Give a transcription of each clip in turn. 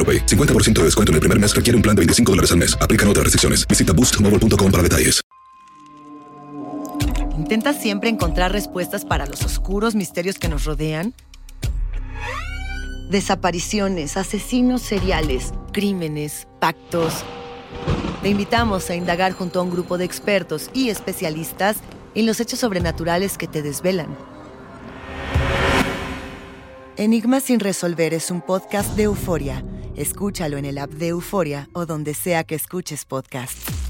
AroPay. 50% de descuento en el primer mes requiere un plan de 25 dólares al mes. Aplican otras restricciones. Visita boostmobile.com para detalles. ¿Intentas siempre encontrar respuestas para los oscuros misterios que nos rodean? Desapariciones, asesinos seriales, crímenes, pactos. Te invitamos a indagar junto a un grupo de expertos y especialistas en los hechos sobrenaturales que te desvelan. Enigma sin resolver es un podcast de euforia. Escúchalo en el app de Euforia o donde sea que escuches podcast.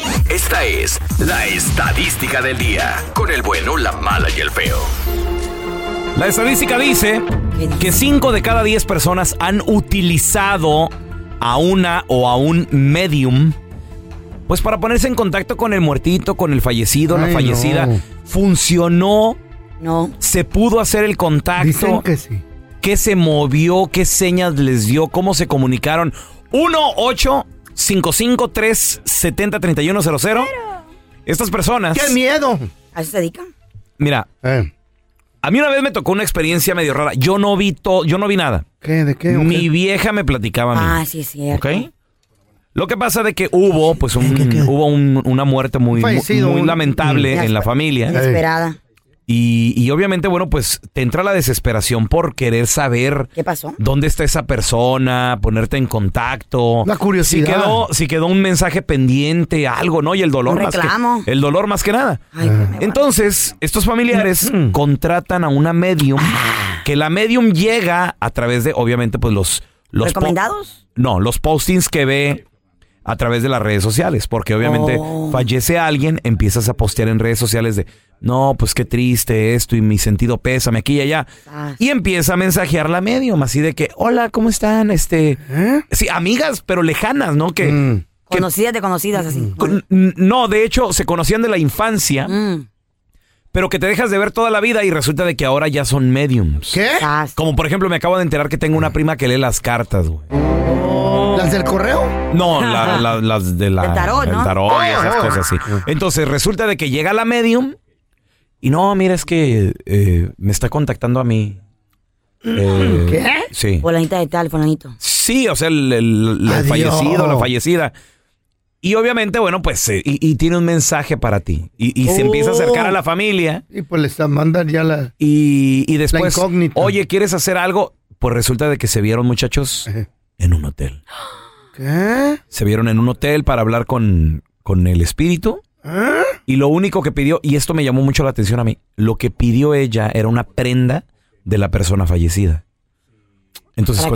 Esta es la estadística del día. Con el bueno, la mala y el feo. La estadística dice que 5 de cada 10 personas han utilizado a una o a un medium pues para ponerse en contacto con el muertito, con el fallecido, la fallecida. no. Funcionó, No. se pudo hacer el contacto. Dicen que sí. ¿Qué se movió? ¿Qué señas les dio? ¿Cómo se comunicaron? 1 8 55 3 70 31 00 Estas personas. ¡Qué miedo! ¿A eso se dedican? Mira, Eh, a mí una vez me tocó una experiencia medio rara. Yo no vi todo, yo no vi nada. ¿Qué? ¿De qué? ¿O Mi vieja me platicaba a mí. Ah, sí, es cierto. ¿Ok? Lo que pasa de que hubo, pues, un- ¿Qué, qué, qué? hubo un- una muerte muy, muy, Fallecido, muy un- lamentable en la familia. Inesperada. Y, y obviamente, bueno, pues te entra la desesperación por querer saber ¿Qué pasó? dónde está esa persona, ponerte en contacto. La curiosidad. Si quedó, si quedó un mensaje pendiente, algo, ¿no? Y el dolor Un más que reclamo. el dolor más que nada. Ay, Entonces, estos familiares contratan a una medium que la medium llega a través de, obviamente, pues los... los ¿Recomendados? no, los postings que ve a través de las redes sociales, porque obviamente Oh. fallece alguien, empiezas a postear en redes sociales de, no, pues qué triste esto y mi sentido pésame aquí y allá. Ah. Y empieza a mensajear la medium, así de que, hola, ¿cómo están? Este, ¿Eh? sí, amigas, pero lejanas, ¿no? Que, Mm. que- Conocidas de conocidas, así. con- no, de hecho, se conocían de la infancia, Mm. pero que te dejas de ver toda la vida y resulta de que ahora ya son mediums. ¿Qué? Como por ejemplo, me acabo de enterar que tengo una prima que lee las cartas, güey. ¿Las del correo? No, la- la- las de la, Del tarot, ¿no? el tarot y esas Oh. cosas así. Entonces resulta de que llega la medium y no, mira, es que eh, me está contactando a mí. Eh, ¿Qué? Sí. Fulanita de tal, fulanito. Sí, o sea, el, el- el Adiós. fallecido, la fallecida. Y obviamente, bueno, pues, eh, y, y tiene un mensaje para ti. Y, y se empieza a acercar a la familia Y pues les mandan ya la... y, y después, incógnita. oye, ¿quieres hacer algo? Pues resulta de que se vieron muchachos en un hotel. ¿Qué? Se vieron en un hotel para hablar con, con el espíritu. ¿Eh? Y lo único que pidió, y esto me llamó mucho la atención a mí, lo que pidió ella era una prenda de la persona fallecida. Entonces, Para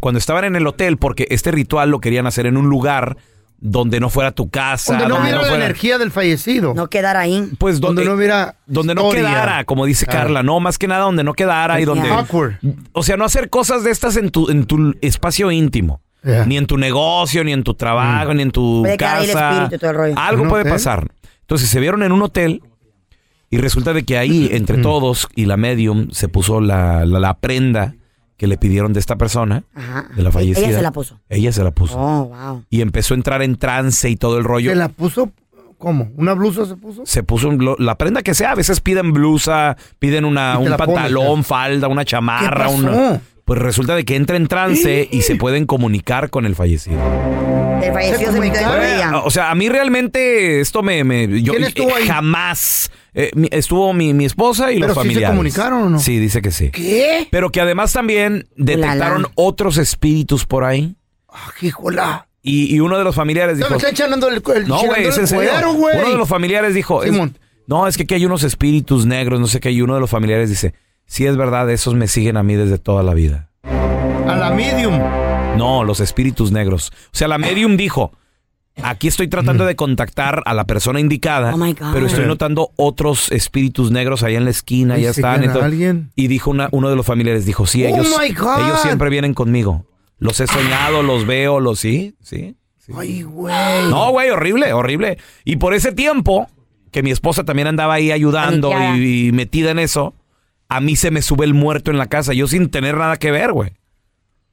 cuando, est- estaban en el hotel, porque este ritual lo querían hacer en un lugar donde no fuera tu casa, Donde no hubiera la fuera- energía del fallecido. No quedar ahí. pues donde, donde no hubiera donde no quedara, como dice. Carla, no, más que nada donde no quedara y donde Awkward. o sea, no hacer cosas de estas en tu en tu espacio íntimo. Yeah. Ni en tu negocio, ni en tu trabajo, ni en tu Puede casa. espíritu y todo el rollo. Algo ¿En un puede hotel? pasar. Entonces se vieron en un hotel y resulta de que ahí, entre todos y la medium, se puso la, la, la prenda que le pidieron de esta persona, Ajá. de la fallecida. Ella se la puso. Ella se la puso. Oh, wow. Y empezó a entrar en trance y todo el rollo. ¿Se la puso? ¿Cómo? ¿Una blusa se puso? Se puso un la prenda que sea. A veces piden blusa, piden una, un pones, pantalón, falda, una chamarra. ¿Qué una-? Pues resulta de que entra en trance y se pueden comunicar con el fallecido. El fallecido se metió ella. O sea, a mí realmente esto me... me- yo, ¿Quién estuvo eh, ahí? Jamás. eh, mi- estuvo mi, mi esposa y ¿Pero los sí se familiares. comunicaron o no? Sí, dice que sí. ¿Qué? Pero que además también detectaron otros espíritus por ahí. Ah, híjola. Y, y uno de los familiares No dijo... me está echando el, el No, güey, es en serio. cuero. Uno de los familiares dijo, es- Simón. no, es que aquí hay unos espíritus negros, no sé qué, y uno de los familiares dice, sí es verdad, esos me siguen a mí desde toda la vida. A la medium. No, los espíritus negros. O sea, la medium dijo, aquí estoy tratando de contactar a la persona indicada, Oh, my God. pero estoy notando otros espíritus negros allá en la esquina, ¿Y ya están. entonces- alguien? y dijo una- uno de los familiares, dijo, sí, Oh, ellos, my God. ellos siempre vienen conmigo. Los he soñado, los veo, los sí, sí. Ay, güey. No, güey, horrible, horrible. Y por ese tiempo, que mi esposa también andaba ahí ayudando y metida en eso, a mí se me sube el muerto en la casa, yo sin tener nada que ver, güey.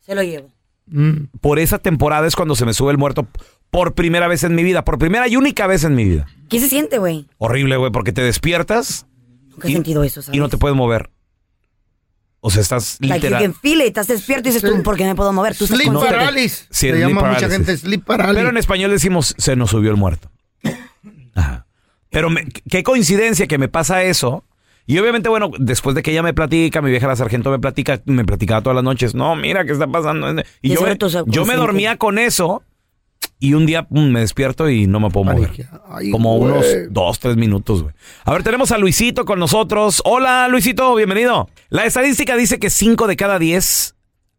Se lo llevo. Mm. Por esa temporada es cuando se me sube el muerto por primera vez en mi vida, por primera y única vez en mi vida. ¿Qué se siente, güey? Horrible, güey, porque te despiertas Nunca he sentido eso, ¿sabes? y no te puedes mover. O sea, estás Like you literal. can feel it, estás despierto y dices tú, ¿por qué me puedo mover? Tú estás Sleep consciente. paralysis. Sí, Se sleep llama mucha gente sleep paralysis. Pero en español decimos, se nos subió el muerto. Ajá. Pero me- qué coincidencia que me pasa eso. Y obviamente, bueno, después de que ella me platica, mi vieja la sargento me platica, me platicaba todas las noches, no, mira qué está pasando. Y yo me, yo me dormía con eso y un día pum, me despierto y no me puedo mover. Ay, Como güey. unos dos, tres minutos, güey. A ver, tenemos a Luisito con nosotros. Hola, Luisito, bienvenido. La estadística dice que 5 de cada 10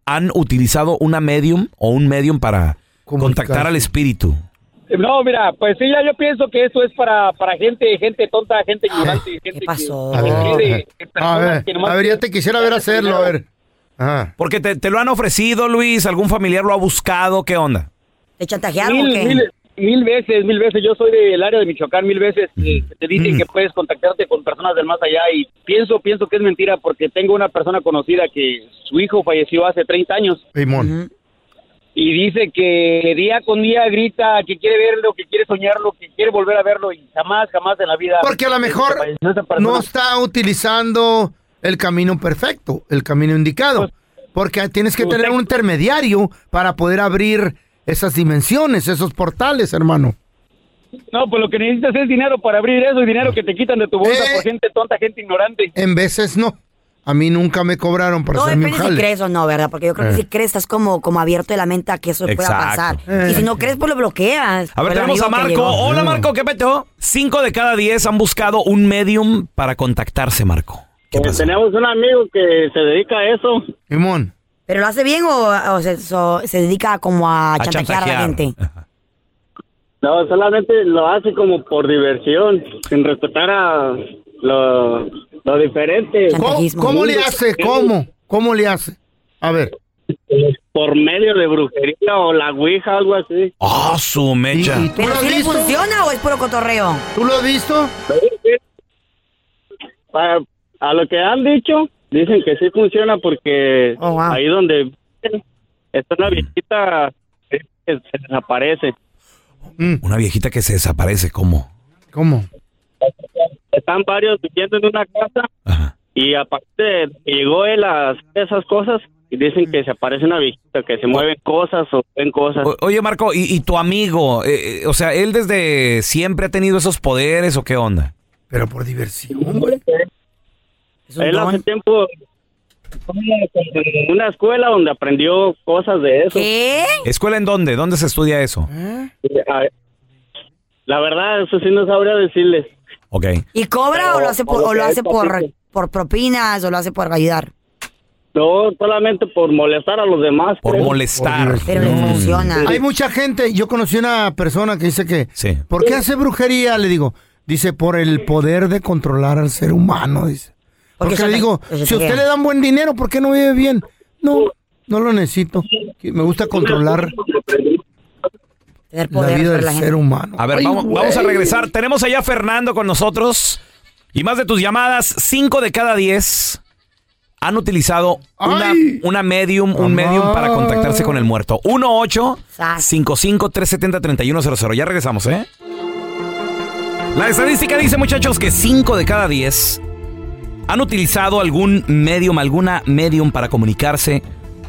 han utilizado una medium o un medium para contactar al espíritu. No, mira, pues sí, ya yo pienso que esto es para, para gente, gente tonta, gente ignorante, gente ¿Qué pasó? que- A ver, a personas ver, que nomás a ver, ya te quisiera ver hacerlo, a ver. Ajá. Porque te, te lo han ofrecido, Luis, algún familiar lo ha buscado, ¿qué onda? ¿Te chantajearon o Mil, qué? mil, mil veces, mil veces. Yo soy del área de Michoacán, mil veces. y te Mm. dicen que puedes contactarte con personas del más allá y pienso, pienso que es mentira porque tengo una persona conocida que su hijo falleció hace 30 años Simón. Y dice que día con día grita que quiere verlo, que quiere soñarlo, que quiere volver a verlo y jamás, jamás en la vida. Porque a lo mejor no está utilizando el camino perfecto, el camino indicado. Porque tienes que Pues, tener un intermediario para poder abrir esas dimensiones, esos portales, hermano. No, pues lo que necesitas es dinero para abrir eso y dinero que te quitan de tu bolsa Eh. por gente tonta, gente ignorante. En veces no. A mí nunca me cobraron para No hacer mi depende si jale. crees o no, ¿verdad? Porque yo creo que Eh. si crees estás como, como abierto de la mente a que eso pueda pasar. Eh. Y si no crees, pues lo bloqueas. A ver, tenemos a Marco. Hola, Marco, ¿qué peteo? Cinco de cada diez han buscado un medium para contactarse, Marco. ¿Qué Pues tenemos un amigo que se dedica a eso. Simón. ¿Pero lo hace bien o, o se, so- se dedica como a, A chantajear a la chantajear. gente? No, solamente lo hace como por diversión, sin respetar a lo, lo diferente. ¿Cómo, cómo le hace? ¿Cómo? ¿Cómo le hace? A ver. Por medio de brujería o la ouija, algo así. Oh, su mecha. ¿Y- y tú ¿Pero le visto? funciona o es puro cotorreo? ¿Tú lo has visto? Para- a lo que han dicho, dicen que sí funciona porque Oh, wow. ahí donde está una viejita que se desaparece. Mm, Una viejita que se desaparece, ¿cómo? ¿Cómo? Están varios viviendo en una casa Ajá. y aparte llegó él a hacer esas cosas y dicen que se aparece una viejita, que se mueven cosas o ven cosas. O- oye, Marco, ¿y, y tu amigo? Eh, eh, o sea, ¿él desde siempre ha tenido esos poderes o qué onda? Pero por diversión, güey. Él hace don. tiempo en una escuela donde aprendió cosas de eso. ¿Qué? ¿Escuela en dónde? ¿Dónde se estudia eso? A- La verdad, eso sí no sabría decirles. Ok. ¿Y cobra o lo hace por, o lo hace por, por propinas o lo hace por ayudar? No, solamente por molestar a los demás. Por creo. molestar. Pero le funciona. Hay mucha gente, yo conocí una persona que dice que, Sí. ¿por qué hace brujería? Le digo, dice, por el poder de controlar al ser humano, dice. Porque Porque le digo, si a usted le dan buen dinero, ¿por qué no vive bien? No, no lo necesito. Me gusta controlar Tener la vida sobre del la gente. ser humano. A ver, Ay, vamos, a regresar. Tenemos allá a Fernando con nosotros. Y más de tus llamadas, 5 de cada 10 han utilizado una, una medium, un Mamá. medium para contactarse con el muerto. 1 Sas. 55 370 3100 Ya regresamos, ¿eh? La estadística dice, muchachos, que 5 de cada 10 han utilizado algún medium, alguna medium para comunicarse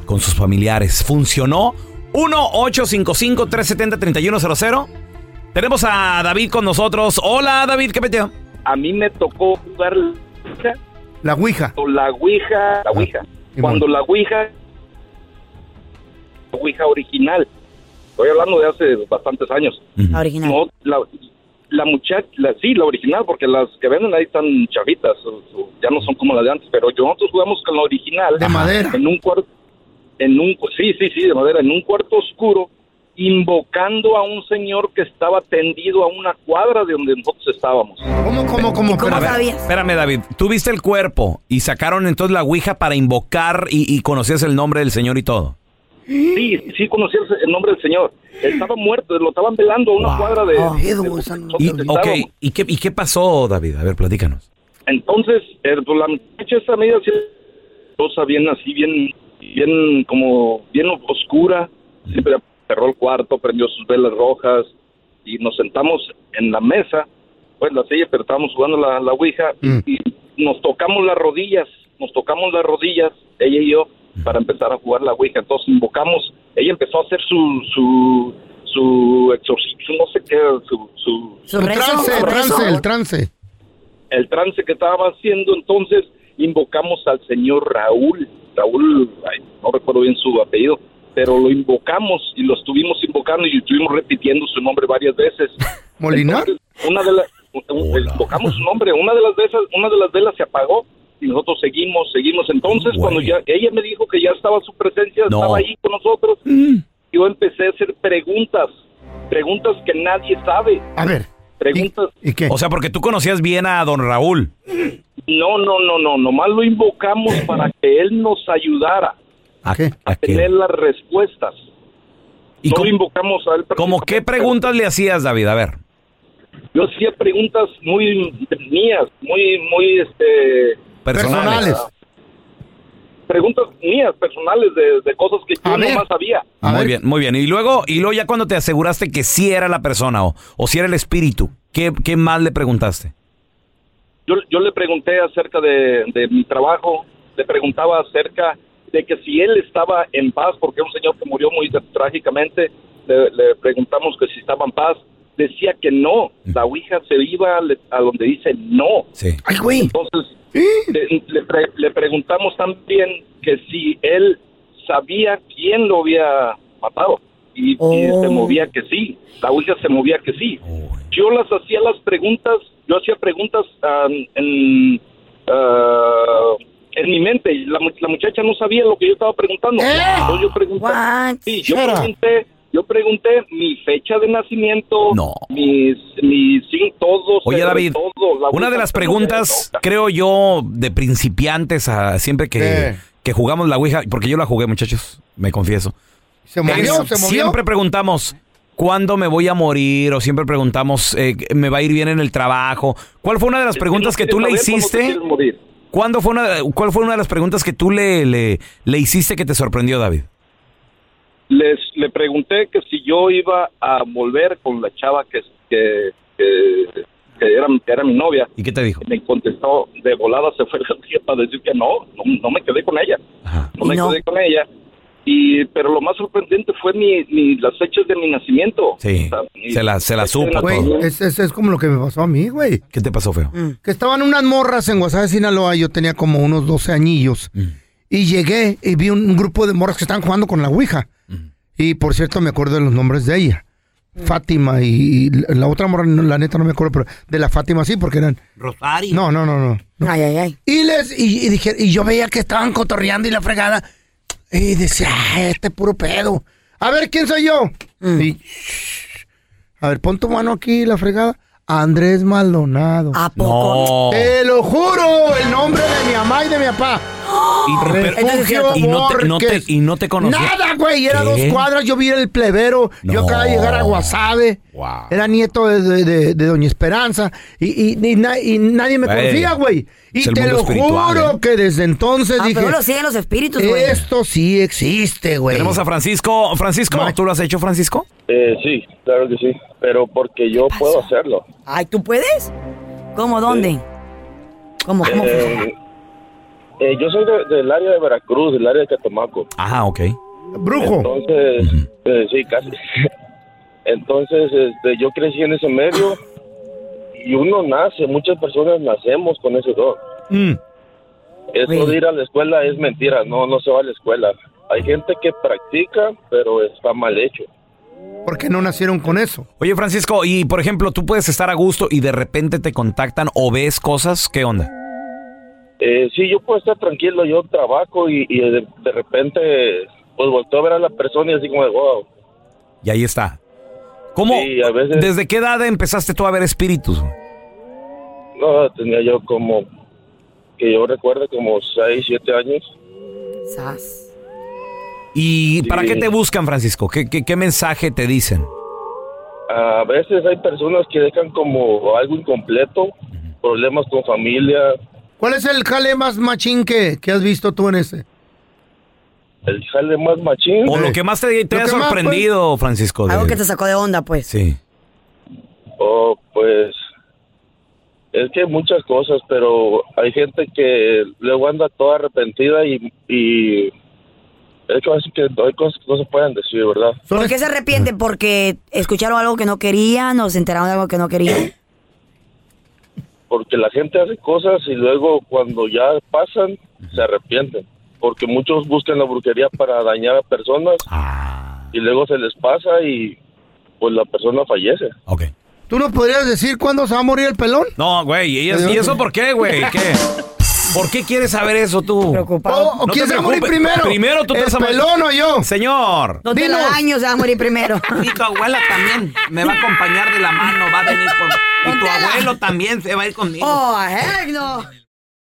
con sus familiares. ¿Funcionó? 1-855-370-3100. Tenemos a David con nosotros. Hola, David, ¿qué peteo? a mí me tocó jugar la Ouija, La Ouija. la Ouija, la Ouija. Simón. Cuando la Ouija, la Ouija original, estoy hablando de hace bastantes años. La original. No, la, la muchacha, la- sí, la original, porque las que venden ahí están chavitas, o- o ya no son como las de antes, pero yo- nosotros jugamos con la original. De madera. En un cuarto, en un, cu- sí, sí, sí, de madera, en un cuarto oscuro, invocando a un señor que estaba tendido a una cuadra de donde nosotros estábamos. ¿Cómo, cómo, cómo? ¿Y cómo Espérame. sabías? Espérame, David. Tú viste el cuerpo y sacaron entonces la Ouija para invocar y, y conocías el nombre del señor y todo. Sí, sí conocía el, el nombre del señor. Estaba muerto, lo estaban velando a una Wow. cuadra de... Oh, de- Edu, de- Y. ¿y qué, ¿y qué pasó, David? A ver, platícanos. Entonces, eh, pues la muchacha esa media cosa bien así, bien, bien como, bien oscura, siempre cerró el cuarto, prendió sus velas rojas y nos sentamos en la mesa, pues la silla, pero estábamos jugando la, la ouija Mm. y nos tocamos las rodillas, nos tocamos las rodillas, ella y yo, para empezar a jugar la ouija. Entonces invocamos, ella empezó a hacer su, su, su exorcismo, no sé qué, su, su, Su El rezo, trance, su el rezo. trance, el trance. el trance que estaba haciendo, entonces invocamos al señor Raúl, Raúl, ay, no recuerdo bien su apellido, pero lo invocamos y lo estuvimos invocando y estuvimos repitiendo su nombre varias veces. ¿Molinar? Entonces, una de las invocamos su nombre, una de las veces, una de las velas se apagó y nosotros seguimos, seguimos. Entonces, Güey. cuando ya ella me dijo que ya estaba su presencia, No. estaba ahí con nosotros, yo empecé a hacer preguntas, preguntas que nadie sabe, A ver. Preguntas ¿Y, y qué? O sea, porque tú conocías bien a don Raúl. No, no, no, no, nomás lo invocamos para que él nos ayudara ¿A, ¿Qué? a a qué? tener las respuestas. ¿Y no cómo, lo invocamos a él. cómo qué preguntas le hacías, David? A ver. Yo hacía preguntas muy mías, muy, muy, este, Personales. Personales. Preguntas mías, personales, de, de cosas que A yo ver. nomás sabía. A muy ver. bien, muy bien. Y luego, y luego ya cuando te aseguraste que sí era la persona o, o si era el espíritu, ¿qué, qué más le preguntaste? Yo, yo le pregunté acerca de, de mi trabajo, le preguntaba acerca de que si él estaba en paz, porque un señor que murió muy trágicamente, le, le preguntamos que si estaba en paz, decía que no, la Ouija se iba le- a donde dice no. Sí. Ay, güey. Entonces, le, le pre- le preguntamos también que si él sabía quién lo había matado. Y, y Oh. se movía que sí, la Ouija se movía que sí. Yo las hacía las preguntas, yo hacía preguntas ah, en, ah, en mi mente. y La, la muchacha no sabía lo que yo estaba preguntando. ¿Eh? Entonces yo pregunté, What? sí, yo pregunté, yo pregunté mi fecha de nacimiento, No. mis, mis, sí, todo. Oye, David, todo, la una de las preguntas, creo yo, de principiantes a siempre que, Eh. que jugamos la Ouija, porque yo la jugué, muchachos, me confieso. ¿Se movió? Es- ¿Se movió? Siempre preguntamos, ¿cuándo me voy a morir? O siempre preguntamos, eh, ¿me va a ir bien en el trabajo? ¿Cuál fue una de las preguntas que tú le ¿Quieres saber cuándo te hiciste? ¿Cuándo fue una, ¿Cuál fue una de las preguntas que tú le, le, le hiciste que te sorprendió, David? Les, le pregunté que si yo iba a volver con la chava que, que, que, que era, que era mi novia. ¿Y qué te dijo? Y me contestó de volada, se fue el día para decir que no, no, no me quedé con ella. Ajá. No ¿Y me no? quedé con ella. Y, pero lo más sorprendente fue mi, mi- las fechas de mi nacimiento. Sí, mi se la- se la supo Güey, es, es, es como lo que me pasó a mí, güey. ¿Qué te pasó, feo? Que estaban unas morras en Guasave, Sinaloa. Yo tenía como unos 12 añillos. Y llegué y vi un, un grupo de morras que estaban jugando con la Ouija. Y por cierto, me acuerdo de los nombres de ella. Fátima y, y la otra morra, no, la neta no me acuerdo, pero de la Fátima sí, porque eran... Rosario. No, no, no, no. Ay, ay, ay. Y les y, y dije, y yo veía que estaban cotorreando y la fregada. Y decía, "Ah, este puro pedo. A ver, ¿quién soy yo? Y, shh, a ver, pon tu mano aquí, la fregada. Andrés Maldonado. ¿A poco? No. Te lo juro, el nombre de mi mamá y de mi papá. Y, pero- y no te, no te- Borges. y no te conocía. Nada, güey, era ¿Qué? dos cuadras, yo vi el plebero, yo acababa de llegar a Guasave, Wow. era nieto de, de- de- de Doña Esperanza, y, y- y na- y nadie me Güey, conocía, güey. Y te lo juro ¿eh? que desde entonces Ah, dije, pero lo siguen los espíritus, güey. esto sí existe, güey. Tenemos a Francisco. Francisco, ¿tú lo has hecho, Francisco? Eh, sí, claro que sí, pero porque yo puedo hacerlo. Ay, ¿tú puedes? ¿Cómo? ¿Dónde? ¿Cómo? ¿Cómo? Eh, eh, yo soy de- del área de Veracruz, del área de Catemaco. Ah, ok. Brujo. Entonces, eh, sí, casi. Entonces, este, yo crecí en ese medio y uno nace, muchas personas nacemos con ese don. Mm. Eso de ir a la escuela es mentira, no, no se va a la escuela. Hay gente que practica, pero está mal hecho. Porque no nacieron con eso. Oye, Francisco, y por ejemplo, tú puedes estar a gusto y de repente te contactan o ves cosas, ¿qué onda? Eh, sí, yo puedo estar tranquilo, yo trabajo y, y de, de repente, pues volteo a ver a la persona y así como de, wow. Y ahí está. ¿Cómo? Sí, a veces- ¿Desde qué edad empezaste tú a ver espíritus? No, tenía yo como, que yo recuerdo como 6, 7 años. Sas. ¿Y Sí. para qué te buscan, Francisco? ¿Qué, qué, qué mensaje te dicen? A veces hay personas que dejan como algo incompleto, problemas con familia, ¿Cuál es el jale más machín que, que has visto tú en ese? el jale más machín. O lo que más te, ha más, sorprendido, Francisco. de- Algo que te sacó de onda, pues. Sí. Oh, pues es que muchas cosas, pero hay gente que luego anda toda arrepentida y, y es que así que hay cosas que no se pueden decir, ¿verdad? ¿Por qué se arrepienten? ¿Porque escucharon algo que no querían o se enteraron de algo que no querían? Porque la gente hace cosas y luego cuando ya pasan se arrepienten, porque muchos buscan la brujería para dañar a personas Ah, y luego se les pasa y pues la persona fallece. ok. ¿Tú nos podrías decir cuándo se va a morir el pelón? No, güey, ¿y, es- y eso por qué, güey? ¿Qué? ¿Por qué quieres saber eso tú? Preocupado. ¿O, o No quién te se va a morir preocupes. primero? Primero tú te ¿El vas a morir. pelón o yo? Señor. Don Dinos. Telaraño se va a morir primero. Y tu abuela también me va a acompañar de la mano, va a venir por... Y tu abuelo también se va a ir conmigo. ¡Oh, heck no!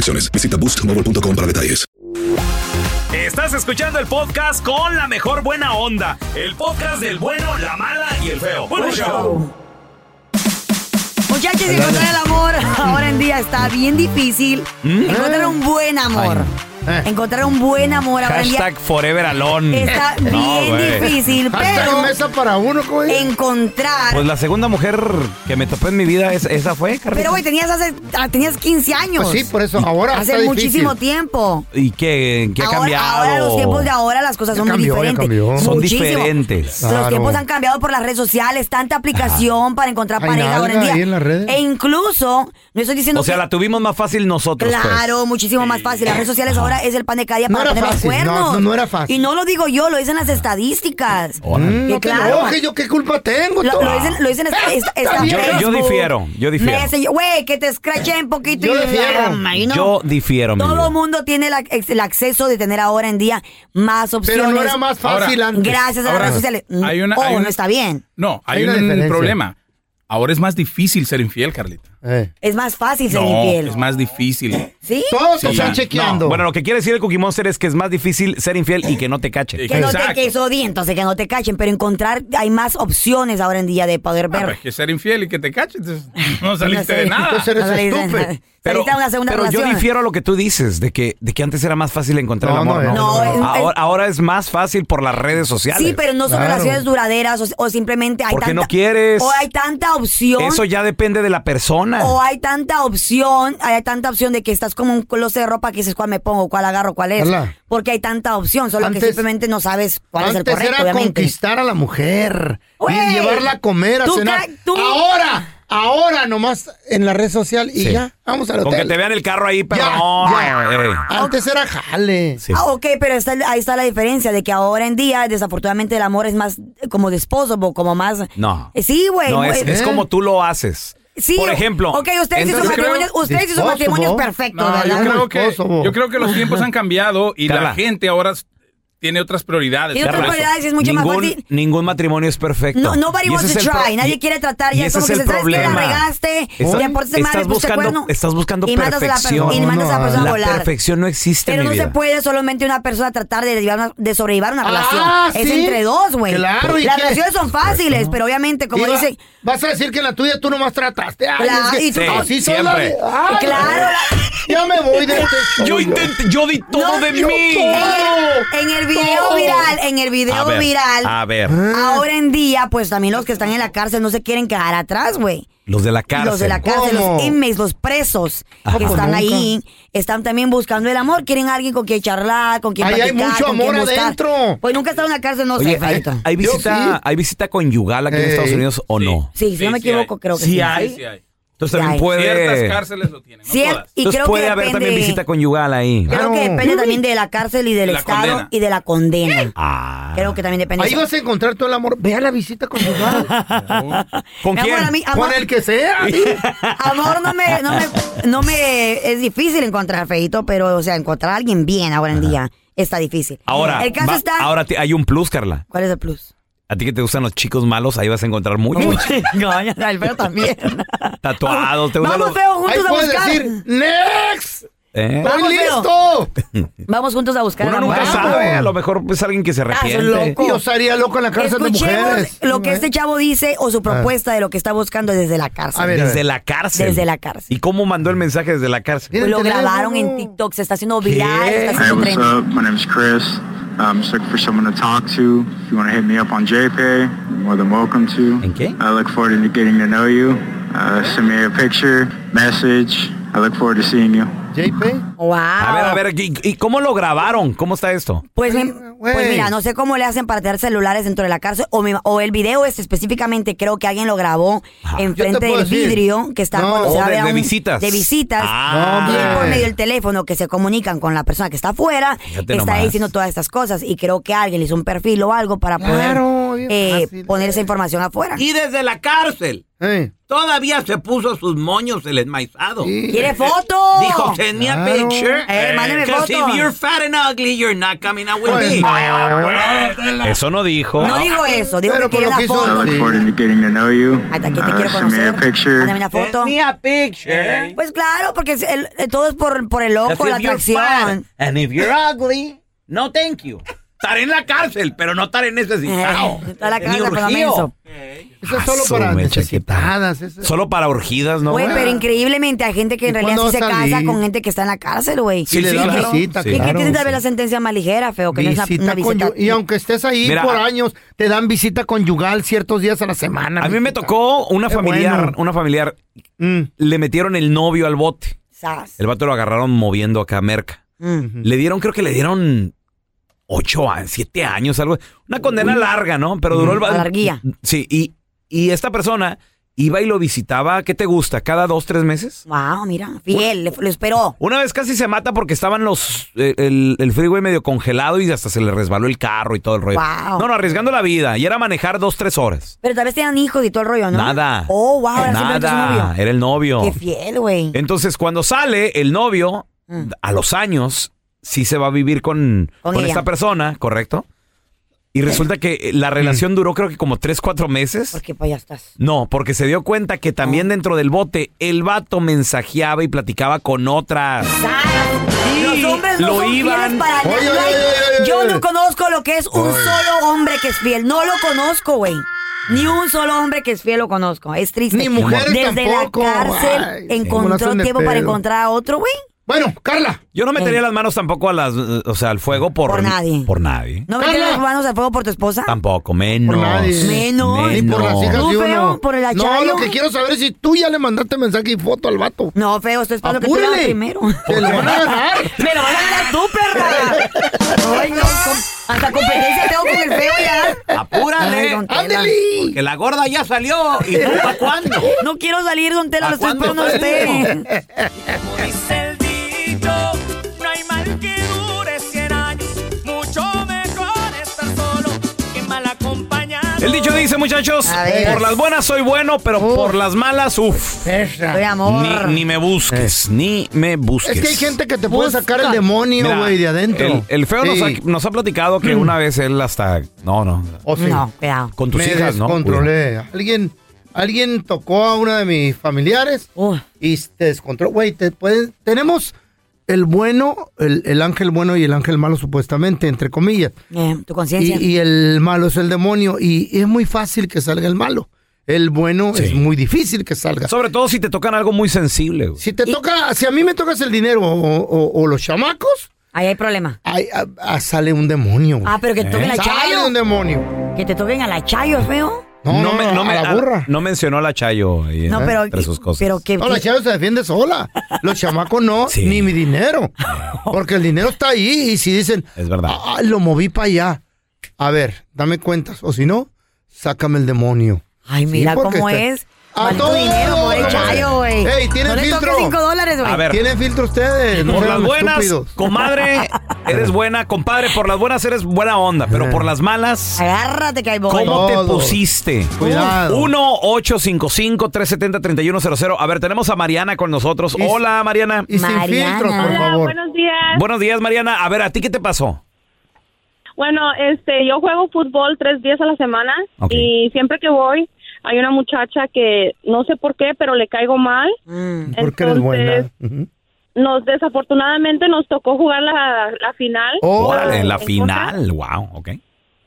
restricciones. Visita boostmobile.com para detalles. Estás escuchando el podcast con la mejor buena onda. El podcast del bueno, la mala y el feo. Bueno, show. Muchachos, encontrar el amor ahora en día está bien difícil. ¿Mm? Encontrar un buen amor. Ay. Encontrar un buen amor ahora en día Hashtag forever alone. está No, bien güey. difícil, pero mesa para uno, güey. encontrar. Pues la segunda mujer que me topé en mi vida, es- esa fue, Carlita. pero güey, tenías hace ah, tenías 15 años. Pues sí, por eso ahora Hace está muchísimo difícil. tiempo. ¿Y qué, qué ha ahora, cambiado? ahora los tiempos de ahora las cosas Ya son cambió, muy ya diferentes. cambió. Son Muchísimo. diferentes. Los Claro. tiempos han cambiado por las redes sociales, tanta aplicación para encontrar Hay pareja ahora en nalga día. ahí en las redes. E incluso, no estoy diciendo O sea, que- la tuvimos más fácil nosotros, pues. Claro, muchísimo más fácil. Las redes sociales ahora es el pan de cada día No para era tener los fácil, no, cuernos. no, no era fácil. Y no lo digo yo, lo dicen las estadísticas. Mm, Que no te claro. yo qué culpa tengo. Lo, lo dicen, lo dicen esta, esta- esta bien. Yo- difiero, yo difiero. Güey, que te escrachen poquito Yo y difiero. No. Yo difiero, Todo el mundo tiene la- el acceso de tener ahora en día más opciones. Pero no era más fácil Ahora, antes. Gracias a las redes sociales. hay una- Oh, hay no está bien. No, hay, un problema. Ahora es más difícil ser infiel, Carlita. Eh. Es más fácil ser No, infiel. es más difícil. ¿Sí? Todos Sí, están ya. chequeando. Bueno, lo que quiere decir el Cookie Monster es que es más difícil ser infiel y que no te cachen. Que no te que eso di, entonces que no te cachen, pero encontrar hay más opciones ahora en día de poder Ah, ver. pues que ser infiel y que te cachen, entonces no saliste de nada. Entonces eres estúpido. Pero, pero yo difiero a lo que tú dices, de que, de que antes era más fácil encontrar No, el amor. no, No, no, ahora, ahora es más fácil por las redes sociales. Sí, pero no son Claro. relaciones duraderas o, o simplemente hay Porque tanta no quieres. o hay tanta opción Eso ya depende de la persona. o hay tanta opción, hay tanta opción de que estás como un closet de ropa que dices cuál me pongo, cuál agarro, cuál es, porque hay tanta opción, solo que simplemente no sabes cuál es el Antes correcto, era obviamente. conquistar a la mujer Güey, y llevarla a comer, a cenar. tú- Ahora, ahora nomás en la red social y Sí. ya, vamos al Con que hotel. te vean el carro ahí, pero Ya, no. ya. eh. Antes era jale. Sí. Ah, ok, pero está- ahí está la diferencia de que ahora en día, desafortunadamente, el amor es más eh, como disposable, como más... No. Eh, Sí, güey. No, es, como tú lo haces. Sí, Por ejemplo. Ok, ustedes y sus entonces- matrimonios, ustedes y sus Disposable. matrimonios perfectos, No, yo ¿verdad? creo, que, yo creo que los tiempos han cambiado y Carla. la gente ahora tiene otras prioridades. Tiene otras prioridades y es mucho más ningún, fácil. ningún matrimonio es perfecto. No, nobody Y wants to es try. Nadie y- quiere tratar. Ya ese como es que el se sabes que la regaste. Estás- ya por ese madre estás puse buscando- cuerno. estás buscando y mandas a la perfección. Y mandas a la No, persona a La volar. perfección no existe, Pero mi no vida. se puede solamente una persona tratar de, llevar una- de sobrellevar una relación. Ah, es ¿sí? entre dos, güey. Claro, ¿y Las qué? relaciones son fáciles, pero obviamente, como dicen, Vas a decir que en la tuya tú nomás trataste. Es y tú- así siempre. Claro, Ya me voy de este Yo intenté, yo di todo de mí. todo. en el video Todo. viral, en el video A ver, viral, a ver. ahora en día, pues también los que están en la cárcel no se quieren quedar atrás, güey. Los de la cárcel. Los de la cárcel, ¿Cómo? los inmates, los presos Ajá. que Pues están ahí, están también buscando el amor. Quieren a alguien con quien charlar, con quien Ahí hay mucho con amor adentro. Pues nunca he estado en la cárcel, no Oye, sé, ¿hay, visita, sí. ¿hay visita conyugal aquí en. Estados Unidos o no? Sí, si Sí, no me sí equivoco, hay. creo que Sí sí. hay. Sí, sí hay. Entonces también puede. Ciertas cárceles lo tienen, no Sí, todas. y Entonces creo puede que haber depende, también visita conyugal ahí. Creo que Claro. depende también de la cárcel y del la estado condena. y de la condena. Ah. Creo que también depende. Ahí vas a encontrar todo el amor. Ve a la visita conyugal. ¿Con quién? amor, a mí- amor- Con el que sea. Amor, no me, no me, no me, es difícil encontrar feito, pero, o sea, encontrar a alguien bien ahora en día está difícil. Ahora, el caso va- está, ahora te- hay un plus, Carla. ¿cuál es el plus? A ti que te gustan los chicos malos, ahí vas a encontrar mucho. Coño, el feo también. Tatuados, te gustan Vamos, los. feo, Ahí juntos a puedes buscar. decir, ¡Next! ¿Eh? ¡Estoy Vamos, listo! Vamos juntos a buscar Uno amor. nunca sabe, a lo mejor es alguien que se Ah, arrepiente. loco. Yo estaría loco en la cárcel de Escuchemos mujeres. lo que este chavo dice o su propuesta de lo que está buscando desde la cárcel. A ver, Desde la cárcel. Desde la cárcel. ¿Y cómo mandó el mensaje desde la cárcel? Pues lo teléfono. grabaron en TikTok, se está haciendo viral, ¿Qué? está haciendo what's trending. up? My name's Chris. I'm just looking for someone to talk to. If you want to hit me up on JPay, you're more than welcome to. ¿En qué? I look forward to getting to know you. Uh, send me a picture, message. I look forward to seeing you. JP. Wow. A ver, a ver, ¿y, y cómo lo grabaron? ¿Cómo está esto? Pues, güey. pues mira, no sé cómo le hacen para tener celulares dentro de la cárcel o, mi- o el video este específicamente creo que alguien lo grabó enfrente puedo del decir. vidrio que está No. cuando se Oh, de- ver a de un- visitas. de visitas Ah. y él por hombre. medio del teléfono que se comunican con la persona que está afuera Fíjate está nomás. diciendo todas estas cosas y creo que alguien le hizo un perfil o algo para Claro, poder bien eh, poner esa información afuera. Y desde la cárcel. Eh, Todavía se puso sus moños el enmaizado. sí. ¿Quiere foto? Dijo, send me a Claro. picture. Eh, mándeme Because foto. if you're fat and ugly, you're not coming out with Pues me. no. Eso no dijo. No digo eso, digo Pero que por quiere lo una que hizo- I foto. look forward to getting to know you. Hasta aquí te Uh, quiero send me a conocer. picture. Mándame una foto. Send me a picture. Pues claro, porque el- todo es por, por el ojo, la you're fat atracción. and if you're ugly, no thank you. Estaré en la cárcel, pero no estaré necesitado. Eh, está en la Ni cárcel, pero menso. Eso es solo Ah, para necesitadas. eso- Solo para urgidas, ¿no? Güey, pero increíblemente hay gente que en ¿Y realidad sí se casa con gente que está en la cárcel, güey. Sí, le Y dan que- visita, Y que claro, tal vez sí. la sentencia más ligera, feo, que no es una- una visita. conyu- y aunque estés ahí Mira, por a- años, te dan visita conyugal ciertos días a la semana. A mí me tocó una familiar, bueno. una familiar, Mm. le metieron el novio al bote. Sas. El vato lo agarraron moviendo acá a merca. Mm. Le dieron, creo que le dieron ocho años, siete años, algo. Una condena larga, ¿no? Pero duró el... Alarguía. Sí, y, y esta persona iba y lo visitaba, ¿qué te gusta? ¿Cada dos, tres meses? Wow, mira, fiel, le- lo esperó. Una vez casi se mata porque estaban los eh, el, el freeway medio congelado y hasta se le resbaló el carro y todo el rollo. Wow. No, no, arriesgando la vida. Y era manejar dos, tres horas. Pero tal vez tenían hijos y todo el rollo, ¿no? Nada. Oh, wow, era su Nada. novio. Era el novio. Qué fiel, güey. Entonces, cuando sale el novio, Mm. a los años, sí se va a vivir con, Con esta persona, ¿correcto? Y resulta que la relación duró creo que como tres, cuatro meses. Porque pues ya estás. No, porque se dio cuenta que también Oh. dentro del bote el vato mensajeaba y platicaba con otras. Los hombres no lo son iban- fieles para Oye, nada. oye, oye, oye, Yo oye. no conozco lo que es un Oye. solo hombre que es fiel. No lo conozco, güey. Ni un solo hombre que es fiel lo conozco. Es triste. Ni mujeres Desde tampoco. la cárcel Ay, sí. ¿Cómo la encontró de tiempo para pedo? encontrar a otro, güey. Bueno, Carla. Yo no metería Eh. las manos tampoco a las, o sea, al fuego por, Por nadie. Por nadie. ¿No metes Carla. las manos al fuego por tu esposa? Tampoco, menos. Por nadie. Menos. Ni por las hijas ¿Tú, de feo? uno. ¿Por el No, achayo? lo que quiero saber es si tú ya le mandaste mensaje y foto al vato. No, feo, estoy esperando que tú lo hagas Apúrele. primero. Te lo van a ganar. ¡Me lo van a ganar tú, perra! Ay, no, hasta competencia tengo con el feo ya. Apúrale. Ay, don Tela. ¡Ándele! Que la gorda ya salió. ¿Y tú para cuándo? No quiero salir, don Tela, ¿A lo estoy esperando a usted. El dicho dice, muchachos, por las buenas soy bueno, pero por las malas, uff. Amor. Ni, ni me busques, ni me busques. Es que hay gente que te puede sacar el demonio, güey, de adentro. El, el feo nos, ha, nos ha platicado que una vez él hasta... No, no. O sí. No, cuidado. Con tus me hijas, ¿no? descontrolé. Alguien, alguien tocó a una de mis familiares Uh, y te descontroló. Güey, te pueden- tenemos el bueno, el, el ángel bueno y el ángel malo supuestamente, entre comillas. eh, tu Y, conciencia. y el malo es el demonio y es muy fácil que salga el malo. El bueno Sí. es muy difícil que salga. Sobre todo si te tocan algo muy sensible. güey. Si te toca, si a mí me tocas el dinero o, o- o los chamacos, Ahí hay problema. ahí, ah, ah, sale un demonio. güey. Ah, pero que te toquen ¿Eh? la Sale chayo. un demonio. Que te toquen a la chayo, feo. No, no, me- no, me- a la burra. no mencionó a la Chayo ahí, No, ¿eh? pero. entre sus cosas. Pero que. No, la chava se defiende sola. Los chamacos no, Sí. ni mi dinero. Porque el dinero está ahí y si dicen, Es verdad. "Ah, lo moví para allá. A ver, dame cuentas. O si no, sácame el demonio. Ay, mira cómo está- es. A Maldito todo, dinero, pobre chayo, güey. Ey, ¿tienen no le filtro? toques cinco dólares, güey. A ver. ¿Tienen filtro ustedes? No por las buenas, estúpidos. comadre, eres buena. Compadre, por las buenas eres buena onda. Pero por las malas, Agárrate que hay boy. ¿cómo te Todo. pusiste? Cuidado. 1-855-370-3100. A ver, tenemos a Mariana con nosotros. Y- Hola, Mariana. Y sin Mariana. filtros, por Hola, favor. Buenos días. Buenos días, Mariana. A ver, ¿a ti qué te pasó? Bueno, este, yo juego fútbol tres días a la semana y siempre que voy hay una muchacha que no sé por qué, pero le caigo mal. Mm. Porque eres buena. Nos desafortunadamente nos tocó jugar la, la final. Oh. Órale, la en final. Wow, ok.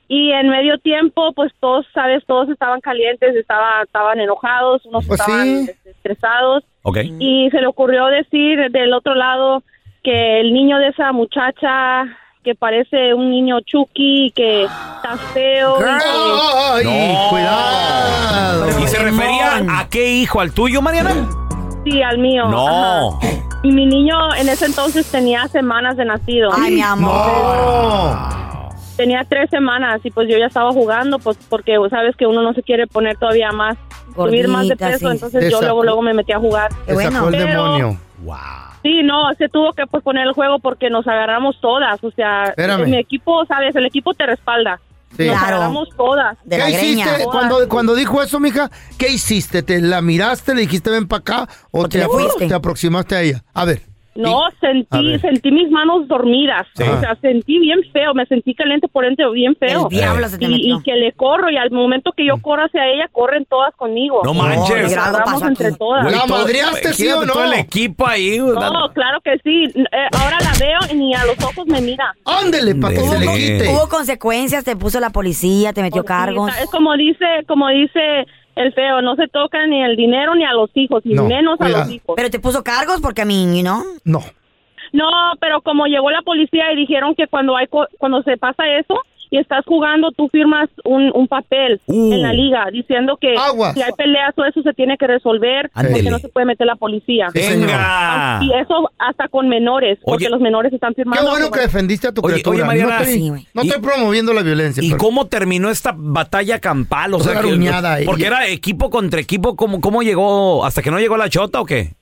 Y en medio tiempo, pues todos, sabes, todos estaban calientes, estaba, estaban enojados, unos Pues estaban sí. estresados. Ok. Y se le ocurrió decir del otro lado que el niño de esa muchacha, que parece un niño Chucky, que está feo. y que- Ay, No. cuidado. ¿Y se refería a qué hijo? ¿Al tuyo, Mariana? Sí, al mío. No. ajá. Y mi niño en ese entonces tenía semanas de nacido. Ay, mi amor. No. Tenía tres semanas y pues yo ya estaba jugando, pues porque sabes que uno no se quiere poner todavía más, subir más de peso, sí. entonces yo luego luego me metí a jugar. Sacó el Pero- demonio. Wow. Sí, no, se tuvo que pues poner el juego porque nos agarramos todas, o sea, Espérame. mi equipo, sabes, el equipo te respalda. Sí. Nos Claro. agarramos todas. De ¿Qué la greña. hiciste cuando, cuando dijo eso, mija? ¿Qué hiciste? ¿Te la miraste, le dijiste ven para acá o ¿O te fuiste? te aproximaste a ella? A ver. No, sentí, sentí mis manos dormidas. Sí. O sea, sentí bien feo, me sentí caliente por dentro, bien feo. El diablo se te y, metió. y que le corro y al momento que yo corro hacia ella, corren todas conmigo. No manches. Nos agarramos entre todas. ¿La madreaste, sí o no? Todo el equipo ahí. No, claro que sí. Eh, ahora la veo y ni a los ojos me mira. Ándele, para que se le quite. Hubo consecuencias, te puso la policía, te metió cargos. Es como dice, como dice el feo, no se toca ni el dinero ni a los hijos, y No, menos a los hijos. Pero te puso cargos porque a mí, you know. No. No, pero como llegó la policía y dijeron que cuando hay co- cuando se pasa eso y estás jugando, tú firmas un, un papel Uh. en la liga diciendo que Aguas. si hay peleas o eso se tiene que resolver porque no se puede meter la policía. Venga. Y eso hasta con menores, porque Oye. los menores están firmando. Qué bueno que defendiste a tu Oye, criatura. oye, Mariana. no estoy, Sí, güey. no estoy Y- promoviendo la violencia. ¿Y pero- cómo terminó esta batalla campal? O sea, que- ahí. porque era equipo contra equipo. ¿Cómo, ¿Cómo llegó? ¿Hasta que no llegó la chota o qué?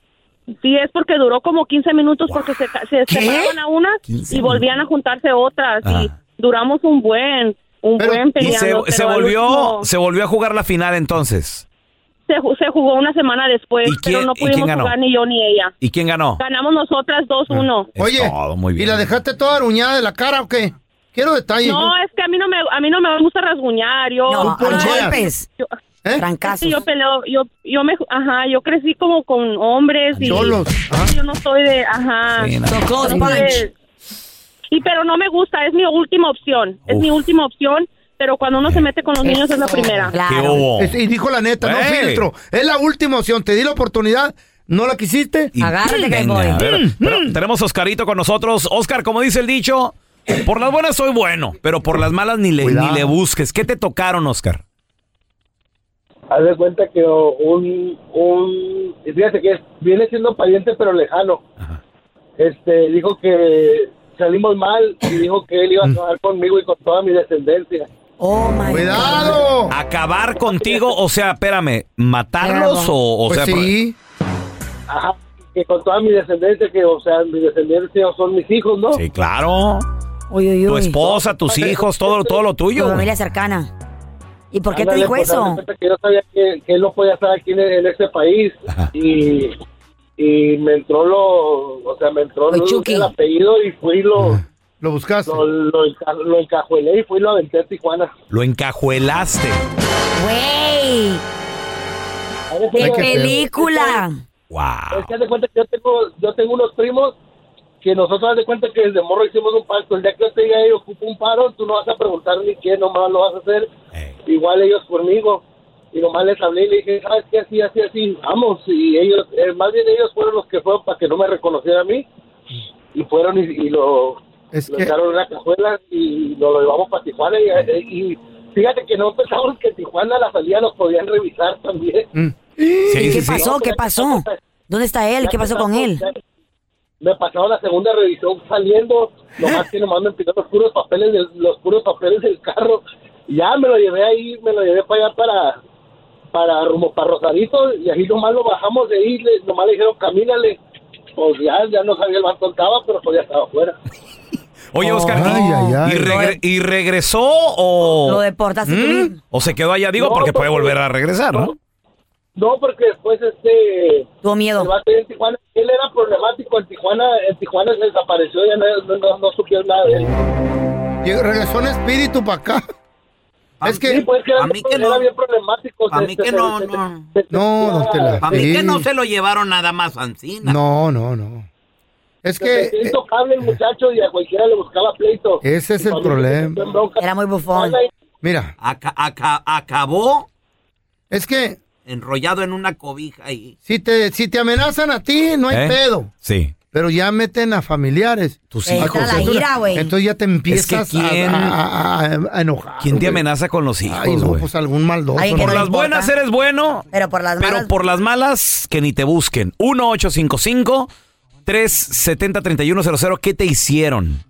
Sí, es porque duró como 15 minutos porque se, se separaban a unas 15 y volvían a juntarse otras. Y Ajá. Duramos un buen, un Pero- buen Y peleando. se, se pero al volvió, último- se volvió a jugar la final entonces. se, ju- se jugó una semana después, ¿Y quién- pero no y quién pudimos ganó? jugar ni yo ni ella. ¿Y quién ganó? Ganamos nosotras 2-1. Es Oye, todo, muy bien. ¿y la dejaste toda aruñada de la cara o qué? Quiero detalles. No, es que a mí no me a mí no me gusta rasguñar, yo No, poncheas. golpes, yo, ¿Eh? trancazos. yo peleo, yo yo me ajá, yo crecí como con hombres y Cholos, ah. yo no soy de ajá. Sí, no. So close punch. Y pero no me gusta, es mi última opción, es Uf. mi última opción, pero cuando uno se mete con los niños es la primera. ¿Qué Claro. hubo? Es- y dijo la neta, no filtro. Es la última opción. Te di la oportunidad, no la quisiste. Y- Agárrate, Venga, Cowboy. a ver, pero tenemos a Oscarito con nosotros. Oscar, como dice el dicho, por las buenas soy bueno, pero por las malas ni le, Cuidado. ni le busques. ¿Qué te tocaron, Oscar? Haz de cuenta que un, un, fíjate que viene siendo pariente pero lejano. Este, dijo que salimos mal y dijo que él iba a trabajar conmigo y con toda mi descendencia. Oh my God. ¡Cuidado! ¿Acabar contigo? O sea, espérame, ¿matarlos o, o Pues sea, sí. Ajá, que con toda mi descendencia, que o sea, mi descendencia son mis hijos, ¿no? Sí, claro. Uy, uy, Tu uy. esposa, tus hijos, todo, todo lo Tu tuyo. familia cercana. ¿Y por qué te dijo pues, eso? cuenta que yo sabía que, que él no podía estar aquí en, en este país y, y me entró lo, o sea, me entró Chucky. el apellido y fui y lo, Lo buscaste. lo, lo, enca- lo encajuelé y fui y lo aventé a Tijuana. Lo encajuelaste. Güey, qué película. Wow. Es que haz de cuenta que yo tengo, yo tengo unos primos que nosotros haz de cuenta que desde morro hicimos un pacto. El día que yo te diga ocupo un paro, tú no vas a preguntar ni qué, nomás lo vas a hacer. Igual ellos conmigo. Y nomás les hablé y le dije, ¿sabes qué? Así, así, así, vamos. Y ellos, eh, más bien ellos fueron los que fueron para que no me reconociera a mí. Y fueron y, y lo, Es lo que- echaron en una cajuela y nos lo llevamos para Tijuana. Y, y fíjate que no pensamos que en Tijuana a la salida nos podían revisar también. Mm. ¿Qué sí, sí. pasó? ¿Qué pasó? ¿Dónde está él? ¿Qué pasó con él? Me pasaron la segunda revisión saliendo, nomás que nomás me pidieron los puros papeles del, los puros papeles del carro. Y ya me lo llevé ahí, me lo llevé para allá para para rumbo para Rosarito y ahí nomás lo bajamos de ahí, le- nomás le dijeron camínale. Pues ya, ya no sabía el banco estaba, pero pues ya estaba afuera. Oye, Oscar, ¿y, Ay, ay, ay. y regre- y regresó o, Lo deportaste ¿Mm? o se quedó allá? Digo, No, porque puede volver a regresar, ¿no? No, porque después este Tuvo miedo. en Tijuana, él era problemático en Tijuana, en Tijuana se desapareció, ya no, no, no, no supieron nada de él. Llegó- Regresó en espíritu para acá. Es Sí, que. pues que a mí que era no. bien problemático. A mí que no, no. No. A mí que Sí. no se lo llevaron nada más Ancina. No, no, no. Es que. sentía eh, intocable el muchacho y a cualquiera le buscaba pleito. Ese es el problema. Era muy bufón. Mira, Aca- aca- acabó es que enrollado en una cobija y si te, si te amenazan a ti, no hay ¿Eh? pedo. Sí. Pero ya meten a familiares. Tus hijos. está la ira, güey. Entonces ya te empiezas Es que ¿quién- a, a- a- a enojar. ¿Quién te güey. amenaza con los hijos, Ay, no, güey? pues algún maldoso. Ay, por no las importa. buenas eres bueno, Pero por las malas. pero por las malas que ni te busquen. 1-855-370-3100. ¿Qué te hicieron?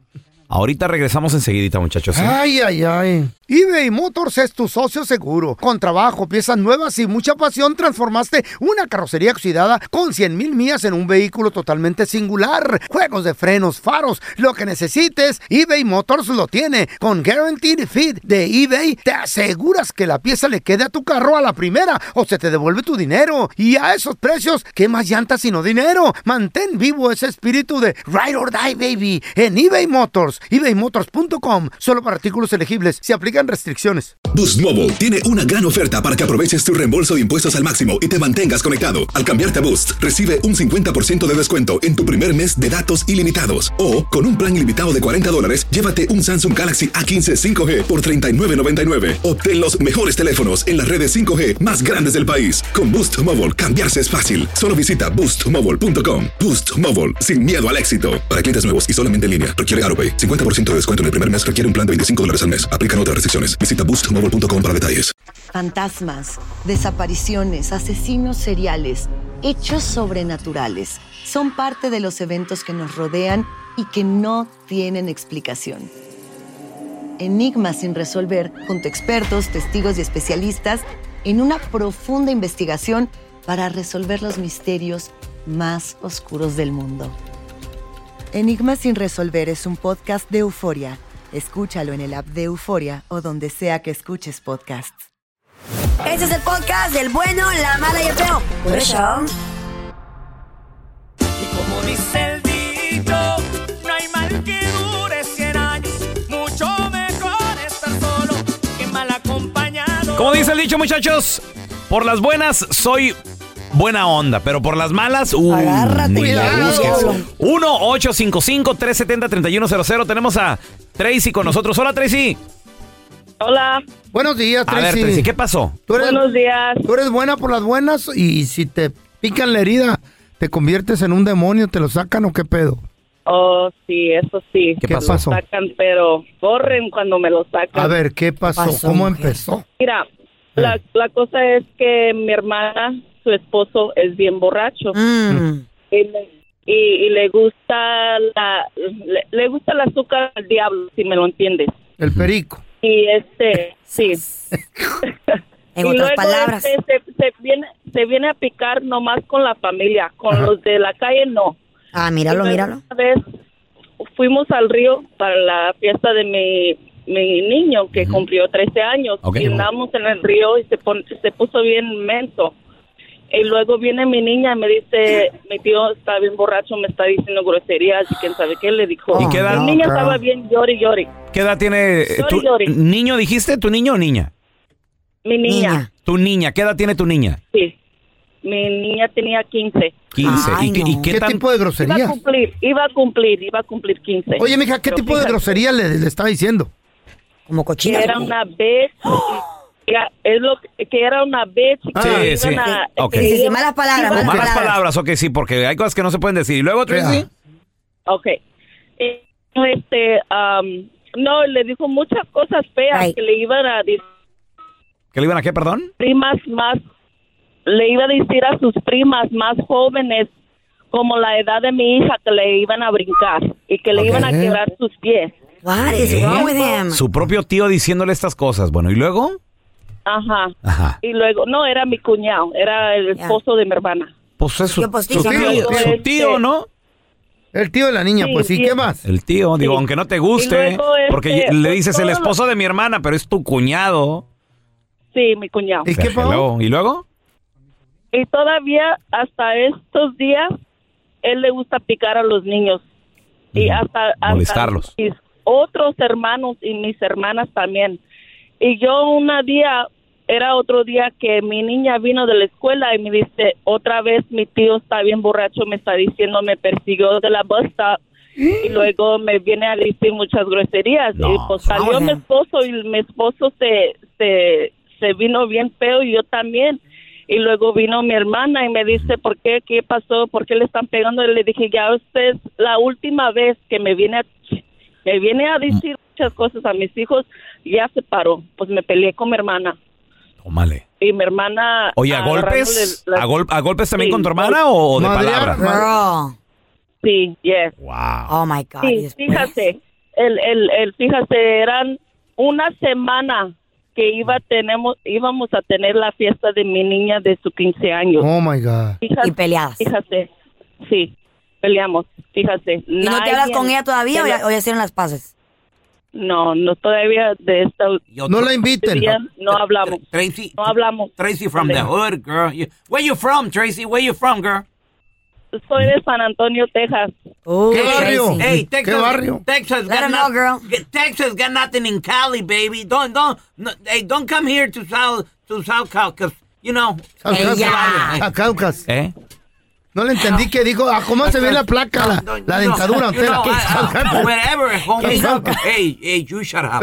Ahorita regresamos enseguidita, muchachos. ¿eh? Ay, ay, ay. eBay Motors es tu socio seguro. Con trabajo, piezas nuevas y mucha pasión, transformaste una carrocería oxidada con 100 mil millas en un vehículo totalmente singular. Juegos de frenos, faros, lo que necesites, eBay Motors lo tiene. Con Guaranteed Fit de eBay, te aseguras que la pieza le quede a tu carro a la primera o se te devuelve tu dinero. Y a esos precios, ¿qué más llantas sino dinero? Mantén vivo ese espíritu de Ride or Die, baby, en eBay Motors. ebaymotors.com. Solo para artículos elegibles. Se aplican restricciones. Boost Mobile tiene una gran oferta para que aproveches tu reembolso de impuestos al máximo y te mantengas conectado. Al cambiarte a Boost, recibe un 50% de descuento en tu primer mes de datos ilimitados. O, con un plan ilimitado de 40 dólares, llévate un Samsung Galaxy A15 5G por $39.99. Obtén los mejores teléfonos en las redes 5G más grandes del país. Con Boost Mobile, cambiarse es fácil. Solo visita boostmobile.com. Boost Mobile, sin miedo al éxito. Para clientes nuevos y solamente en línea, requiere AroPay. 50% de descuento en el primer mes requiere un plan de 25 dólares al mes. Aplican otras restricciones. Visita boostmobile.com para detalles. Fantasmas, desapariciones, asesinos seriales, hechos sobrenaturales son parte de los eventos que nos rodean y que no tienen explicación. Enigmas sin resolver junto a expertos, testigos y especialistas en una profunda investigación para resolver los misterios más oscuros del mundo. Enigmas sin resolver es un podcast de euforia. Escúchalo en el app de Euforia o donde sea que escuches podcasts. Este es el podcast del bueno, la mala y el feo. Por eso. Y como dice el dicho, no hay mal que dure 100 años. Mucho mejor estar solo que mal acompañado. Como dice el dicho, muchachos, por las buenas soy buena onda, pero por las malas, uh, ni le cuidado. busques. 1-855-370-3100. Tenemos a Tracy con nosotros. Hola, Tracy. Hola. Buenos días, A ver, Tracy. Tracy, ¿qué pasó? Tú eres, Buenos días. Tú eres buena por las buenas y si te pican la herida, te conviertes en un demonio, te lo sacan o qué pedo. Oh, sí, eso sí. ¿Qué Me pasó? Lo sacan, pero corren cuando me lo sacan. A ver, ¿qué pasó? pasó, ¿Cómo mujer? empezó? Mira, la, la cosa es que mi hermana, su esposo, es bien borracho. Mm. Y, le, y- y le gusta la le, le gusta el azúcar al diablo, si me lo entiendes. El perico. Y este, sí. En y otras luego palabras. este, se, se viene se viene a picar nomás con la familia, con Ajá. los de la calle no. Ah, míralo, míralo. Una vez fuimos al río para la fiesta de mi, mi niño que cumplió 13 años. Y andamos en el río y se, pon- se puso bien menso. Y luego viene mi niña y me dice, mi tío está bien borracho, me está diciendo groserías y quién sabe qué le dijo. ¿Y qué edad? Mi niña estaba bien llori llori. ¿Qué edad tiene eh, tu Llori, niño, dijiste? ¿Tu niño o niña? Mi niña, Tu niña. ¿Qué edad tiene tu niña? sí. Mi niña tenía 15. 15. ¿Y, qué- y qué, ¿Qué tan- tipo de Iba a groserías? cumplir, iba a cumplir, iba a cumplir 15. Oye, mija, ¿qué Pero tipo de grosería le, le estaba diciendo? Como que era una bitch. Ya, es lo que, que era una bitch. Sí, que sí. iban a- Ok. que Sí, sí, malas palabras, iban- Malas palabras, ok, sí, porque hay cosas que no se pueden decir. ¿Y luego, Tracy? Ok. Eh, Este, am, no, le dijo muchas cosas feas que le iban a decir ¿Que le iban a qué, perdón? primas más, le iba a decir a sus primas más jóvenes como la edad de mi hija que le iban a brincar y que le iban a quebrar sus pies. What is ¿Qué? wrong with him? Su propio tío diciéndole estas cosas. Bueno, ¿y luego? Ajá. Ajá. Y luego, no, era mi cuñado, era el esposo de mi hermana. Pues es su, pues, su sí, tío, sí. su tío, ¿no? El tío de la niña, Sí, pues sí. ¿qué más? El tío, digo, Sí. aunque no te Y guste, este, porque le dices el esposo de mi hermana, pero es tu cuñado. Sí, mi cuñado. O sea, hello. ¿Y luego? Y todavía hasta estos días él le gusta picar a los niños y hasta, hasta Molestarlos. mis otros hermanos y mis hermanas también. Y yo un día era otro día que mi niña vino de la escuela y me dice otra vez mi tío está bien borracho me está diciendo me persiguió de la bus stop y luego me viene a decir muchas groserías y pues salió mi esposo y mi esposo se se se vino bien feo y yo también y luego vino mi hermana y me dice, ¿por qué? ¿Qué pasó? ¿Por qué le están pegando? Y le dije, ya usted es la última vez que me viene a, me viene a decir muchas cosas a mis hijos, ya se paró. Pues me peleé con mi hermana. Tómale. Y mi hermana... Oye, ¿a golpes? las- ¿A, gol- a golpes también Sí, con tu hermana o de Madre- palabra? Girl. Sí, yes. Wow. Oh my God. Sí, fíjate, el, el, el, fíjate, eran una semana que iba tenemos íbamos a tener la fiesta de mi niña de sus 15 años. Oh my God. Fíjate, Y peleadas. Fíjate, sí, peleamos, fíjate. ¿Y no te hablas con ella todavía o ya, o ya hicieron las paces? No, no todavía de esta. No la inviten. día No hablamos. Tracy. No hablamos. Tracy from the hood, girl. Where you from, Tracy? Where you from, girl? Soy de San Antonio, Texas. ¿Qué barrio? Hey, Texas. ¿Qué barrio? Texas Let got know, girl. Texas got nothing in Cali, baby. Don't don't no, hey, don't come here to South to South Cal, 'cause, you know. South Hey, Caucas. yeah. South Caucas. ¿Eh? No le entendí que dijo, ah, ¿cómo se ve la placa? La, la dentadura. Entera. I- I- wherever, homie. Hey, hey, you shut up.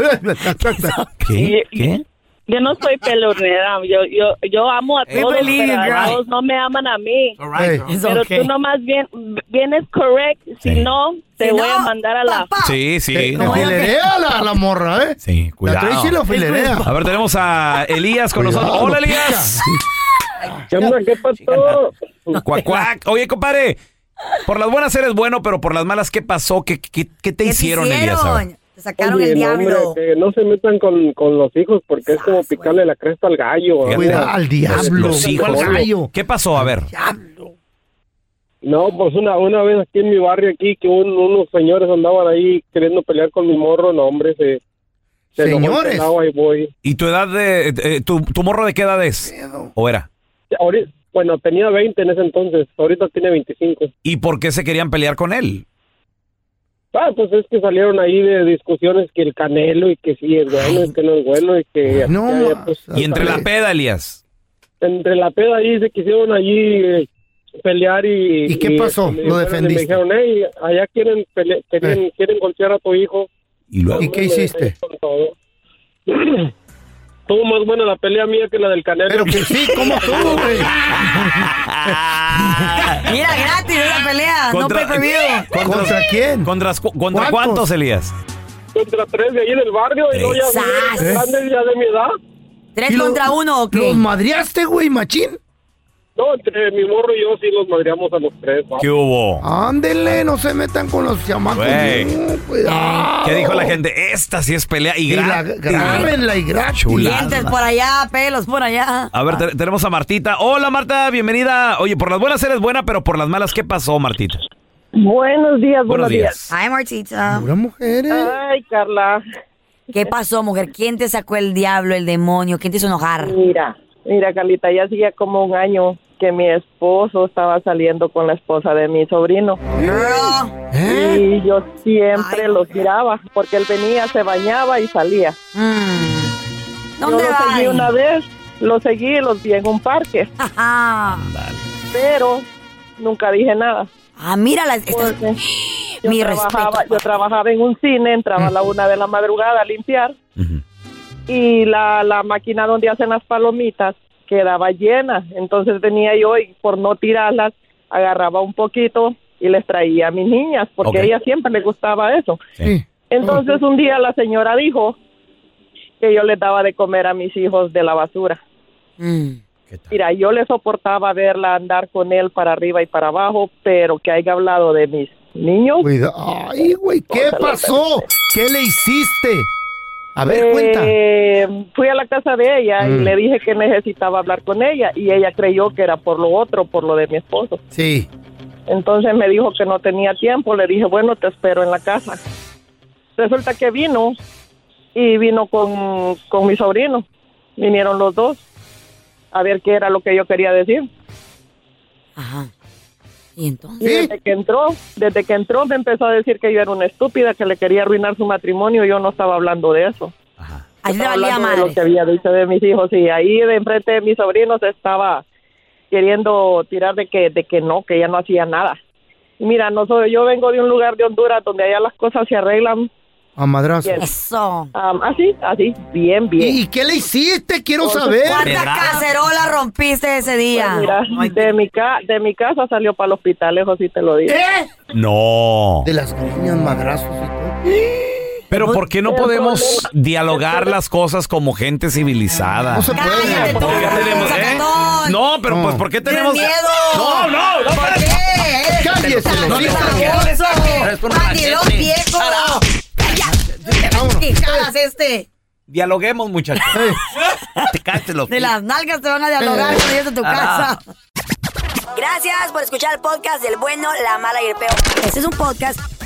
¿Qué? ¿Qué? Yo no soy pelonera, yo, yo, yo amo a Hey, todos, believe pero a todos no me aman a mí. Right, Pero okay. tú nomás bien, vienes correct, si no, te Si voy no, a mandar a la... Sí, sí. Le no. filerea a la, la morra, ¿eh? Sí, cuidado. La Tracy lo filerea. A ver, tenemos a Elías con Cuidado, nosotros. Hola, Elías. ¿Qué onda? ¿Qué pasó? Cuac, cuac. Oye, compadre, por las buenas eres bueno, pero por las malas, ¿qué pasó? ¿Qué, qué, qué te hicieron, Elías? Te sacaron Oye, el hombre, diablo. que no se metan con, con los hijos porque es como picarle la cresta al gallo. Al diablo. Los hijos. ¿Cuál gallo? ¿Qué pasó? A ver. No, pues una, una vez aquí en mi barrio aquí que un- unos señores andaban ahí queriendo pelear con mi morro, no hombre, se... se Señores. ahí voy. ¿Y tu edad de. eh, tu, tu morro de qué edad es? ¿O era? Ahorita, bueno, tenía 20 en ese entonces, ahorita tiene 25. ¿Y por qué se querían pelear con él? Ah, pues es que salieron ahí de discusiones que el canelo y que sí es bueno y que no es bueno y que... No, ya, pues, Y entre la peda, Elías. entre la peda ahí se quisieron allí eh, pelear y... ¿Y qué pasó? me ¿Lo defendiste? Me dijeron, hey, allá quieren, pele- quieren, quieren golpear a tu hijo. ¿Y luego? ¿Y qué hiciste? defendí con todo. Estuvo más buena la pelea mía que la del canelo. Pero que sí, ¿cómo tú, güey? Mira, gratis esa pelea. Contra- no pay per view. ¿Contra quién? ¿Contra, cu- contra ¿Cuántos? cuántos, Elías? Contra tres de ahí del barrio y no ya ¡Sas! grandes ya de mi edad. ¿Tres ¿Y lo- contra uno o qué? ¿Los madreaste, güey, machín? No, entre mi morro y yo sí los madreamos a los tres. ¿va? ¿Qué hubo? Ándele, no se metan con los chamacos. Güey. No, cuidado. ¿Qué dijo la gente? Esta sí es pelea y Y gratis. grábenla y gratis. Dientes por allá, pelos por allá. A ver, te- tenemos a Martita. Hola, Marta, bienvenida. Oye, por las buenas eres buena, pero por las malas, ¿qué pasó, Martita? Buenos días, Buenos días. Ay, Martita. Pura mujeres. Ay, Carla. ¿Qué pasó, mujer? ¿Quién te sacó el diablo, el demonio? ¿Quién te hizo enojar? Mira, mira, Carlita, ya hacía como un año que mi esposo estaba saliendo con la esposa de mi sobrino. ¿Eh? Y yo siempre Ay, los miraba, porque él venía, se bañaba y salía. Mm. Yo ¿Dónde lo seguí una vez, lo seguí y los vi en un parque, Ajá. pero nunca dije nada. Ah, mira, la, esta- Porque yo, mi trabajaba, respeto. yo trabajaba en un cine, entraba a la una de la madrugada a limpiar y la, la máquina donde hacen las palomitas quedaba llena. Entonces venía yo y por no tirarlas, agarraba un poquito y les traía a mis niñas, porque a ella siempre le gustaba eso. Sí. Entonces un día la señora dijo que yo les daba de comer a mis hijos de la basura. Mm. Mira, yo le soportaba verla andar con él para arriba y para abajo, pero que haya hablado de mis niños. Ay, güey, ¿qué pasó? ¿Qué le hiciste? A ver, cuenta. Eh, fui a la casa de ella y Mm. le dije que necesitaba hablar con ella y ella creyó que era por lo otro, por lo de mi esposo. Sí. Entonces me dijo que no tenía tiempo, le dije, bueno, te espero en la casa. Resulta que vino y vino con, con mi sobrino. Vinieron los dos a ver qué era lo que yo quería decir. Ajá. ¿Y entonces? Y desde que entró, desde que entró me empezó a decir que yo era una estúpida, que le quería arruinar su matrimonio. Yo no estaba hablando de eso. Estaba valía hablando de madre. lo que había dicho de mis hijos y ahí de enfrente de mis sobrinos estaba queriendo tirar de que de que no, que ella no hacía nada. Y mira, no soy, yo vengo de un lugar de Honduras donde allá las cosas se arreglan A madrazo. Eso. así, así, bien, bien. ¿Y qué le hiciste? Quiero Pues, saber. ¿Cuántas cacerolas rompiste ese día? Pues mira, de mi, ca de mi casa salió para el hospital, eso sí te lo digo. ¿Eh? No. De las greñas, madrazos y todo. Pero ¿por qué no podemos dialogar las cosas como gente civilizada? No se puede. ¿Por qué tenemos, eh? No, pero No. pues ¿por qué ¡Tienes tenemos miedo! No, no, no. ¿Por qué? Cállese, ¡Eres los hijos. baboso! Eres un ¡Mandilón machete. viejo! Shut up. ¡Cállate! ¿Qué caras este? Dialoguemos, muchachos. Te cállate los De las nalgas te van a dialogar cuando llegues a tu Ah. casa. Gracias por escuchar el podcast del bueno, la mala y el peor. Este es un podcast